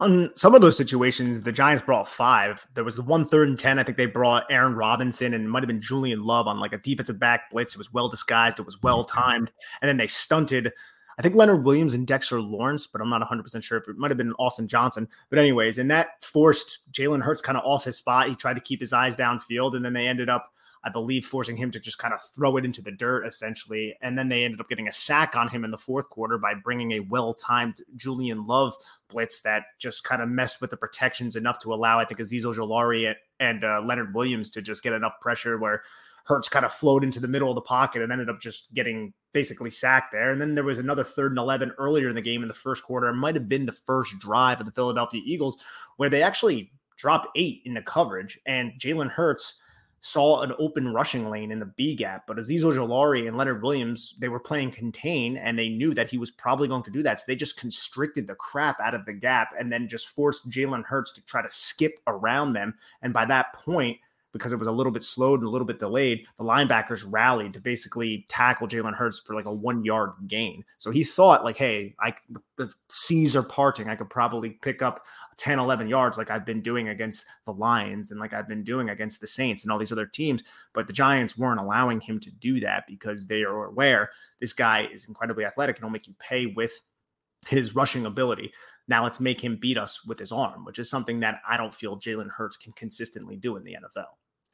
On some of those situations, the Giants brought five. There was the one third and 10. I think they brought Aaron Robinson and it might have been Julian Love on like a defensive back blitz. It was well disguised, it was well mm-hmm. timed. And then they stunted, I think Leonard Williams and Dexter Lawrence, but I'm not 100% sure if it might have been Austin Johnson. But, anyways, and that forced Jalen Hurts kind of off his spot. He tried to keep his eyes downfield, and then they ended up I believe forcing him to just kind of throw it into the dirt essentially. And then they ended up getting a sack on him in the fourth quarter by bringing a well timed Julian Love blitz that just kind of messed with the protections enough to allow, I think, Azeez Ojulari and, and uh, Leonard Williams to just get enough pressure where Hurts kind of flowed into the middle of the pocket and ended up just getting basically sacked there. And then there was another third and 11 earlier in the game in the first quarter. It might have been the first drive of the Philadelphia Eagles where they actually dropped eight in the coverage and Jalen Hurts saw an open rushing lane in the B gap. But Azeez Ojulari and Leonard Williams, they were playing contain and they knew that he was probably going to do that. So they just constricted the crap out of the gap and then just forced Jalen Hurts to try to skip around them. And by that point, because it was a little bit slowed and a little bit delayed, the linebackers rallied to basically tackle Jalen Hurts for like a one yard gain. So he thought, like, hey, I the seas are parting. I could probably pick up 10, 11 yards like I've been doing against the Lions and like I've been doing against the Saints and all these other teams. But the Giants weren't allowing him to do that because they are aware this guy is incredibly athletic and will make you pay with his rushing ability. Now let's make him beat us with his arm, which is something that I don't feel Jalen Hurts can consistently do in the NFL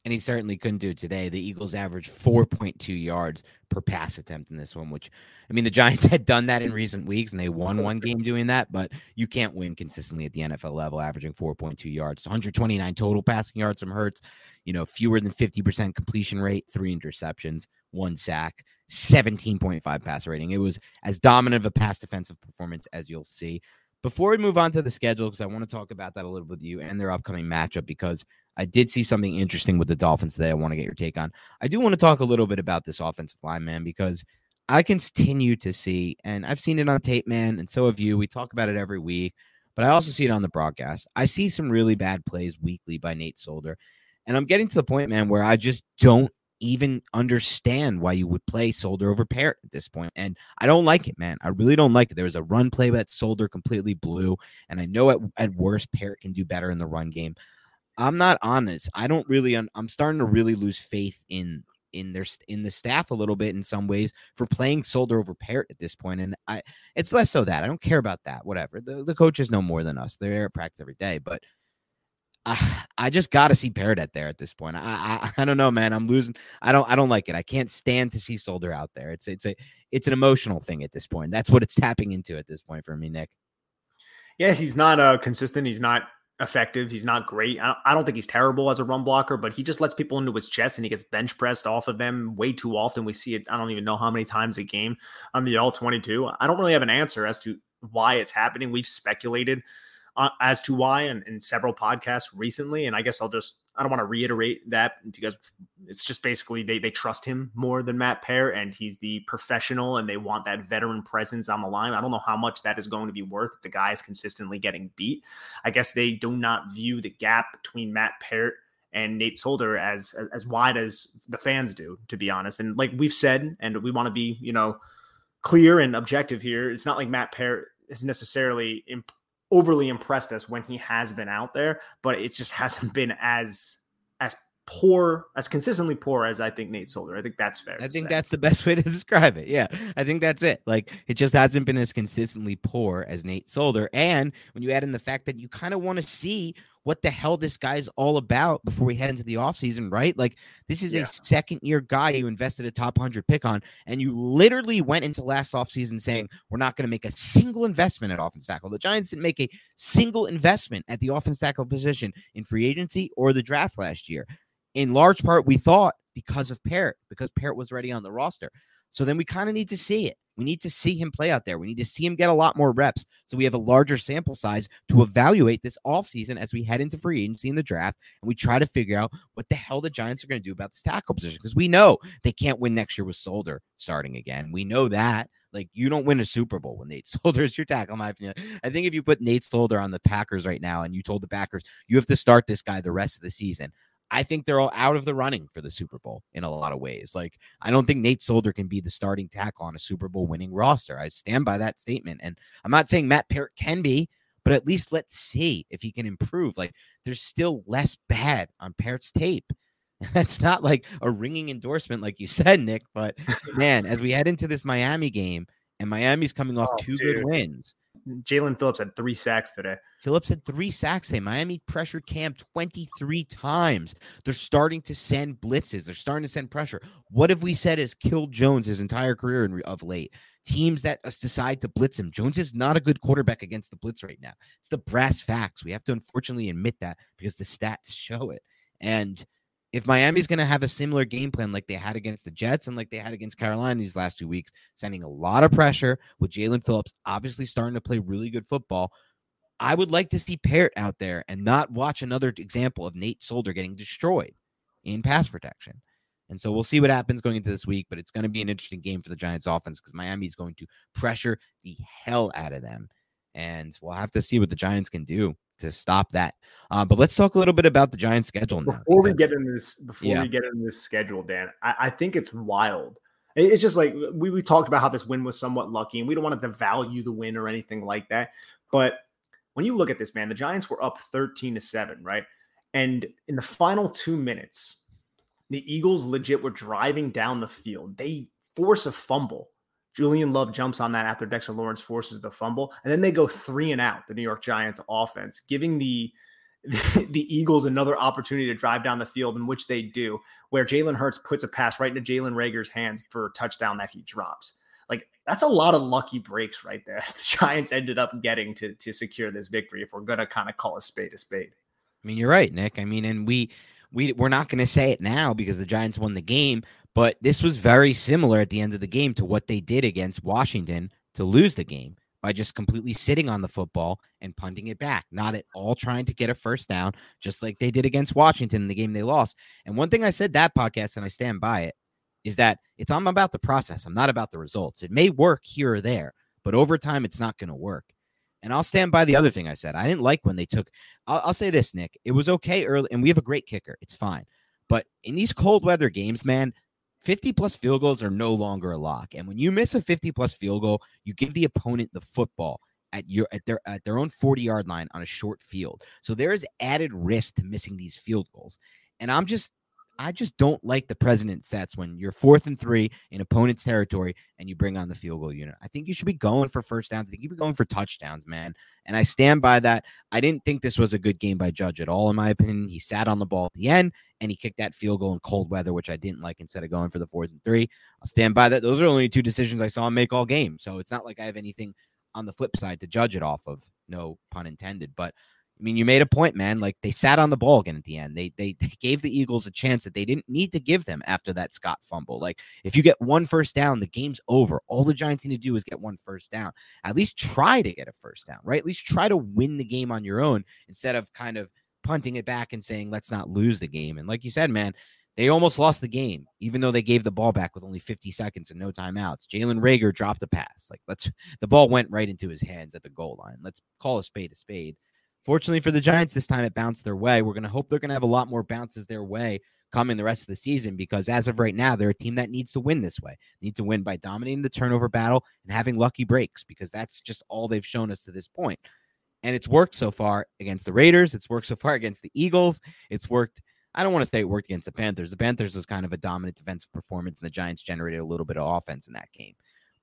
and he certainly couldn't do it today. The Eagles averaged 4.2 yards per pass attempt in this one, which I mean, the Giants had done that in recent weeks and they won one game doing that, but you can't win consistently at the NFL level, averaging 4.2 yards, 129 total passing yards from Hurts, you know, fewer than 50% completion rate, three interceptions, one sack, 17.5 pass rating. It was as dominant of a pass defensive performance as you'll see. Before we move on to the schedule, because I want to talk about that a little bit with you and their upcoming matchup, because I did see something interesting with the Dolphins today. I want to get your take on. I do want to talk a little bit about this offensive line, man, because I continue to see, and I've seen it on tape, man, and so have you. We talk about it every week, but I also see it on the broadcast. I see some really bad plays weekly by Nate Solder. And I'm getting to the point, man, where I just don't even understand why you would play Solder over Peart at this point. And I don't like it, man. I really don't like it. There was a run play that Solder completely blew. And I know at, at worst, Peart can do better in the run game. I'm not honest. I don't really, I'm starting to really lose faith in in their in the staff a little bit in some ways for playing Solder over Peart at this point. And I it's less so that I don't care about that. Whatever. The, the coaches know more than us. They're at practice every day. But I, I just got to see Peart there at this point. I, I I don't know, man. I'm losing. I don't I don't like it. I can't stand to see Solder out there. It's it's a it's an emotional thing at this point. That's what it's tapping into at this point for me, Nick. Yeah, he's not uh consistent. He's not effective. He's not great. I don't, think he's terrible as a run blocker, but he just lets people into his chest and he gets bench pressed off of them way too often. We see it. I don't even know how many times a game on the all 22. I don't really have an answer as to why it's happening. We've speculated uh, as to why in, in several podcasts recently. And I guess I'll just, I don't want to reiterate that because it's just basically they, they trust him more than Matt Peart and he's the professional and they want that veteran presence on the line. I don't know how much that is going to be worth if the guy is consistently getting beat. I guess they do not view the gap between Matt Peart and Nate Solder as, as, wide as the fans do, to be honest. And like we've said, and we want to be, you know, clear and objective here. It's not like Matt Peart is necessarily imp- overly impressed us when he has been out there, but it just hasn't been as as poor, as consistently poor as I think Nate Solder. I think that's fair. I think say. that's the best way to describe it. Yeah, I think that's it. Like it just hasn't been as consistently poor as Nate Solder. And when you add in the fact that you kind of want to see what the hell this guy's all about before we head into the offseason, right? Like this is yeah. a second year guy you invested a top 100 pick on, and you literally went into last offseason saying, we're not going to make a single investment at offense tackle. The Giants didn't make a single investment at the offense tackle position in free agency or the draft last year. In large part, we thought because of Peart, because Peart was already on the roster. So then we kind of need to see it. We need to see him play out there. We need to see him get a lot more reps so we have a larger sample size to evaluate this offseason as we head into free agency in the draft and we try to figure out what the hell the Giants are going to do about this tackle position because we know they can't win next year with Solder starting again. We know that. Like you don't win a Super Bowl when Nate Solder is your tackle. In my opinion, I think if you put Nate Solder on the Packers right now and you told the Packers you have to start this guy the rest of the season, I think they're all out of the running for the Super Bowl in a lot of ways. Like, I don't think Nate Solder can be the starting tackle on a Super Bowl winning roster. I stand by that statement. And I'm not saying Matt Peart can be, but at least let's see if he can improve. Like, there's still less bad on Peart's tape. That's not like a ringing endorsement, like you said, Nick. But man, as we head into this Miami game, and Miami's coming off oh, two dude. good wins, Jaelan Phillips had three sacks today. Phillips had three sacks today. Miami pressured Cam 23 times. They're starting to send blitzes. They're starting to send pressure. What have we said has killed Jones his entire career in, of late? Teams that uh, decide to blitz him. Jones is not a good quarterback against the blitz right now. It's the brass facts. We have to unfortunately admit that because the stats show it. And if Miami's going to have a similar game plan like they had against the Jets and like they had against Carolina these last two weeks, sending a lot of pressure with Jaelan Phillips obviously starting to play really good football, I would like to see Peart out there and not watch another example of Nate Solder getting destroyed in pass protection. And so we'll see what happens going into this week, but it's going to be an interesting game for the Giants offense because Miami is going to pressure the hell out of them. And we'll have to see what the Giants can do to stop that. Uh, but let's talk a little bit about the Giants' schedule now. Before we get into this, before yeah. we get into this schedule, Dan, I, I, think it's wild. It's just like we, we talked about how this win was somewhat lucky, and we don't want to devalue the win or anything like that. But when you look at this, man, the Giants were up 13 to 7, right? And in the final two minutes, the Eagles legit were driving down the field. They force a fumble Julian Love jumps on that after Dexter Lawrence forces the fumble, and then they go three and out. The New York Giants offense, giving the the Eagles another opportunity to drive down the field, in which they do, where Jalen Hurts puts a pass right into Jalen Reagor's hands for a touchdown that he drops. Like that's a lot of lucky breaks right there. The Giants ended up getting to to secure this victory. If we're gonna kind of call a spade a spade. I mean, you're right, Nick. I mean, and we we we're not to say it now because the Giants won the game, but this was very similar at the end of the game to what they did against Washington to lose the game by just completely sitting on the football and punting it back, not at all trying to get a first down, just like they did against Washington in the game they lost. And one thing I said that podcast, and I stand by it, is that it's I'm about the process. I'm not about the results. It may work here or there, but over time, it's not going to work. And I'll stand by the other thing I said. I didn't like when they took. I'll, I'll say this, Nick. It was okay early, and we have a great kicker. It's fine. But in these cold weather games, man, 50 plus field goals are no longer a lock. And when you miss a 50 plus field goal, you give the opponent the football at your at their at their own 40 yard line on a short field. So there is added risk to missing these field goals. And I'm just I just don't like the president sets when you're fourth and three in opponent's territory and you bring on the field goal unit. I think you should be going for first downs. I think you be going for touchdowns, man. And I stand by that. I didn't think this was a good game by Judge at all, in my opinion. He sat on the ball at the end and he kicked that field goal in cold weather, which I didn't like instead of going for the fourth and three. I'll stand by that. Those are only two decisions I saw him make all game. So it's not like I have anything on the flip side to judge it off of. No pun intended. But I mean, you made a point, man. Like they sat on the ball again at the end. They, they, they gave the Eagles a chance that they didn't need to give them after that Scott fumble. Like if you get one first down, the game's over. All the Giants need to do is get one first down. At least try to get a first down, right? At least try to win the game on your own instead of kind of punting it back and saying let's not lose the game. And like you said, man, they almost lost the game, even though they gave the ball back with only 50 seconds and no timeouts. Jalen Reagor dropped a pass. Like let's the ball went right into his hands at the goal line. Let's call a spade a spade. Fortunately for the Giants, this time it bounced their way. We're going to hope they're going to have a lot more bounces their way coming the rest of the season because as of right now, they're a team that needs to win this way. They need to win by dominating the turnover battle and having lucky breaks because that's just all they've shown us to this point. And it's worked so far against the Raiders. It's worked so far against the Eagles. It's worked. I don't want to say it worked against the Panthers. The Panthers was kind of a dominant defensive performance, and the Giants generated a little bit of offense in that game.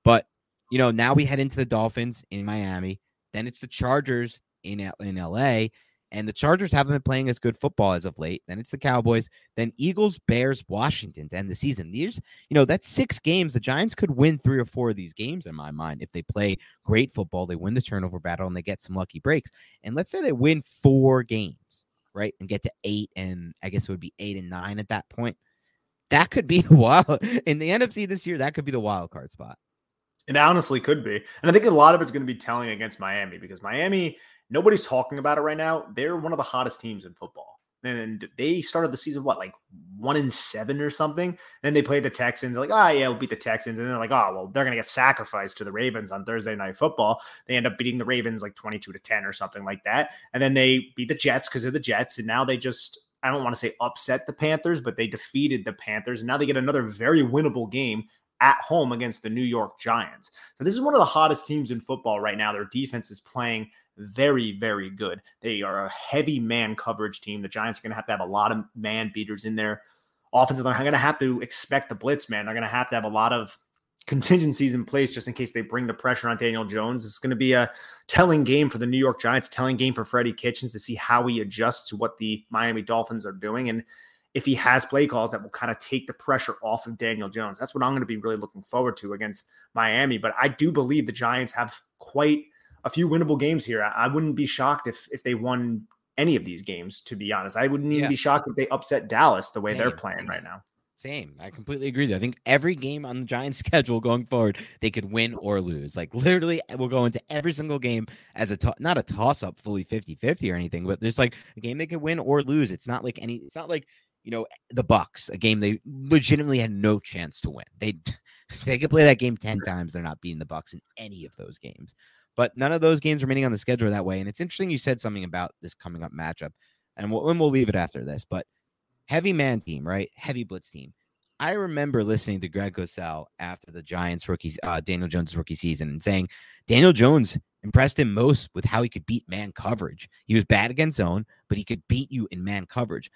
But, you know, now we head into the Dolphins in Miami. Then it's the Chargers in in LA. And the Chargers haven't been playing as good football as of late. Then it's the Cowboys, then Eagles, Bears, Washington to end the season. These, you know, that's six games. The Giants could win three or four of these games in my mind if they play great football, they win the turnover battle, and they get some lucky breaks. And let's say they win four games, right, and get to eight, and I guess it would be eight and nine at that point. That could be the wild in the NFC this year. That could be the wild card spot. It honestly could be, and I think a lot of it's going to be telling against Miami because Miami Nobody's talking about it right now. They're one of the hottest teams in football. And they started the season, what, like one in seven or something? Then they played the Texans, like, oh, yeah, we'll beat the Texans. And they're like, oh, well, they're going to get sacrificed to the Ravens on Thursday Night Football. They end up beating the Ravens like 22 to 10 or something like that. And then they beat the Jets because they're the Jets. And now they just, I don't want to say upset the Panthers, but they defeated the Panthers. And now they get another very winnable game at home against the New York Giants. So this is one of the hottest teams in football right now. Their defense is playing very, very good. They are a heavy man coverage team. The Giants are going to have to have a lot of man beaters in there. Offensive, they're going to have to expect the blitz, man. They're going to have to have a lot of contingencies in place just in case they bring the pressure on Daniel Jones. It's going to be a telling game for the New York Giants, telling game for Freddie Kitchens to see how he adjusts to what the Miami Dolphins are doing. And if he has play calls that will kind of take the pressure off of Daniel Jones. That's what I'm going to be really looking forward to against Miami. But I do believe the Giants have quite a few winnable games here. I, wouldn't be shocked if if they won any of these games, to be honest. I wouldn't even yeah. be shocked if they upset Dallas the way Same. they're playing right now. Same. I completely agree. I think every game on the Giants schedule going forward, they could win or lose. Like literally, we'll go into every single game as a to- not a toss up fully 50 50 or anything, but there's like a game they could win or lose. It's not like any, it's not like you know, the Bucks, a game they legitimately had no chance to win. They they could play that game 10 times. They're not beating the Bucks in any of those games. But none of those games remaining on the schedule that way. And it's interesting you said something about this coming up matchup. And we'll, and we'll leave it after this. But heavy man team, right? Heavy blitz team. I remember listening to Greg Cosell after the Giants rookie uh, Daniel Jones rookie season and saying Daniel Jones impressed him most with how he could beat man coverage. He was bad against zone, but he could beat you in man coverage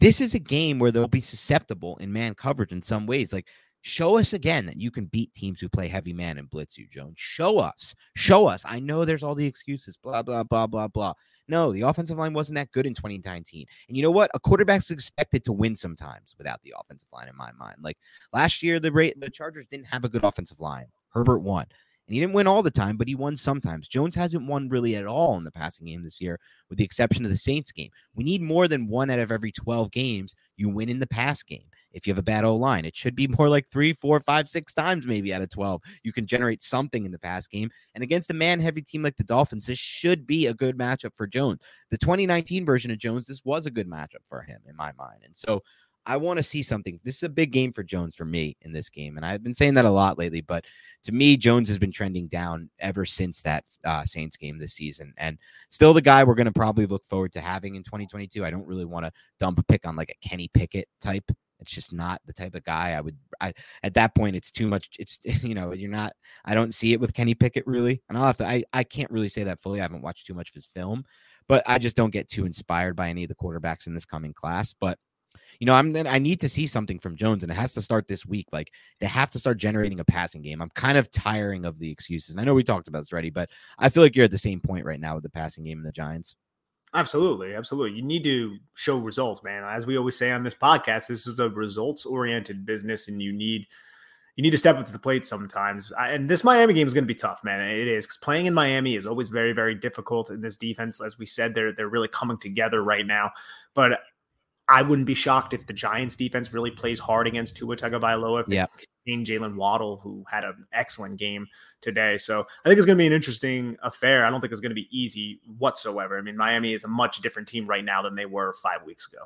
this is a game where they'll be susceptible in man coverage in some ways. Like, show us again that you can beat teams who play heavy man and blitz you, Jones. Show us. Show us. I know there's all the excuses, blah, blah, blah, blah, blah. No, the offensive line wasn't that good in 2019. And you know what? A quarterback's expected to win sometimes without the offensive line, in my mind. Like last year, the rate the Chargers didn't have a good offensive line. Herbert won. And he didn't win all the time, but he won sometimes. Jones hasn't won really at all in the passing game this year, with the exception of the Saints game. We need more than one out of every 12 games you win in the pass game. If you have a bad O line, it should be more like three, four, five, six times maybe out of 12. You can generate something in the pass game. And against a man heavy team like the Dolphins, this should be a good matchup for Jones. The 2019 version of Jones, this was a good matchup for him in my mind. And so I want to see something. This is a big game for Jones for me in this game. And I've been saying that a lot lately, but to me, Jones has been trending down ever since that uh, Saints game this season. And still the guy we're going to probably look forward to having in 2022. I don't really want to dump a pick on like a Kenny Pickett type. It's just not the type of guy I would. I at that point, it's too much. It's you know, you're not. I don't see it with Kenny Pickett really, and I'll have to. I I can't really say that fully. I haven't watched too much of his film, but I just don't get too inspired by any of the quarterbacks in this coming class. But you know, I'm then I need to see something from Jones, and it has to start this week. Like they have to start generating a passing game. I'm kind of tiring of the excuses. And I know we talked about this already, but I feel like you're at the same point right now with the passing game in the Giants. Absolutely, absolutely. You need to show results, man. As we always say on this podcast, this is a results-oriented business, and you need you need to step up to the plate sometimes. And this Miami game is going to be tough, man. It is because playing in Miami is always very, very difficult. In this defense, as we said, they're they're really coming together right now. But I wouldn't be shocked if the Giants defense really plays hard against Tua Tagovailoa. Yeah. Jaylen Waddle, who had an excellent game today. So I think it's going to be an interesting affair. I don't think it's going to be easy whatsoever. I mean, Miami is a much different team right now than they were five weeks ago.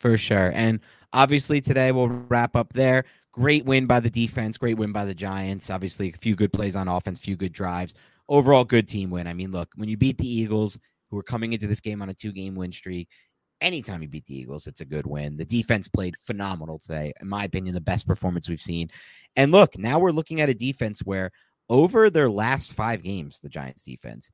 For sure. And obviously today we'll wrap up there. Great win by the defense. Great win by the Giants. Obviously, a few good plays on offense, few good drives. Overall, good team win. I mean, look, when you beat the Eagles, who are coming into this game on a two game win streak, anytime you beat the Eagles, it's a good win. The defense played phenomenal today. In my opinion, the best performance we've seen. And look, now we're looking at a defense where over their last five games, the Giants defense,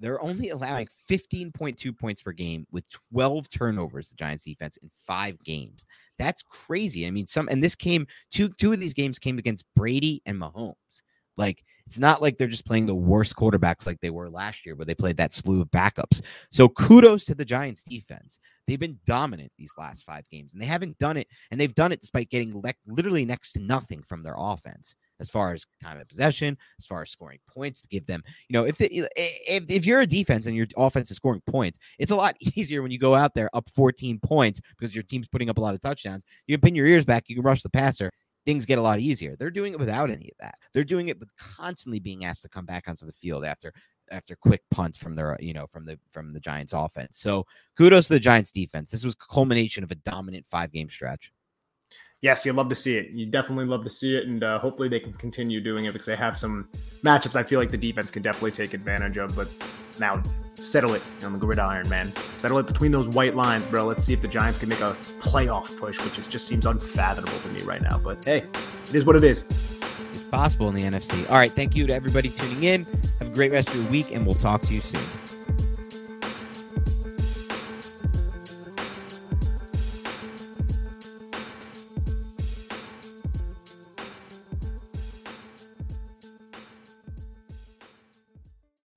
they're only allowing 15.2 points per game with 12 turnovers, the Giants defense in five games. That's crazy. I mean, some and this came two two of these games came against Brady and Mahomes. Like it's not like they're just playing the worst quarterbacks like they were last year, where they played that slew of backups. So kudos to the Giants defense. They've been dominant these last five games, and they haven't done it, and they've done it despite getting le- literally next to nothing from their offense as far as time of possession, as far as scoring points to give them. You know, if the, if if you're a defense and your offense is scoring points, it's a lot easier when you go out there up 14 points because your team's putting up a lot of touchdowns. You can pin your ears back, you can rush the passer, things get a lot easier. They're doing it without any of that. They're doing it with constantly being asked to come back onto the field after after quick punts from their you know from the from the Giants offense. So kudos to the Giants defense. This was culmination of a dominant five game stretch. Yes, you love to see it. You definitely love to see it, and uh, hopefully they can continue doing it because they have some matchups I feel like the defense can definitely take advantage of. But now settle it on the gridiron, man. Settle it between those white lines, bro. Let's see if the Giants can make a playoff push, which is, just seems unfathomable to me right now. But hey, it is what it is. It's possible in the NFC. All right. Thank you to everybody tuning in. Have a great rest of your week, and we'll talk to you soon.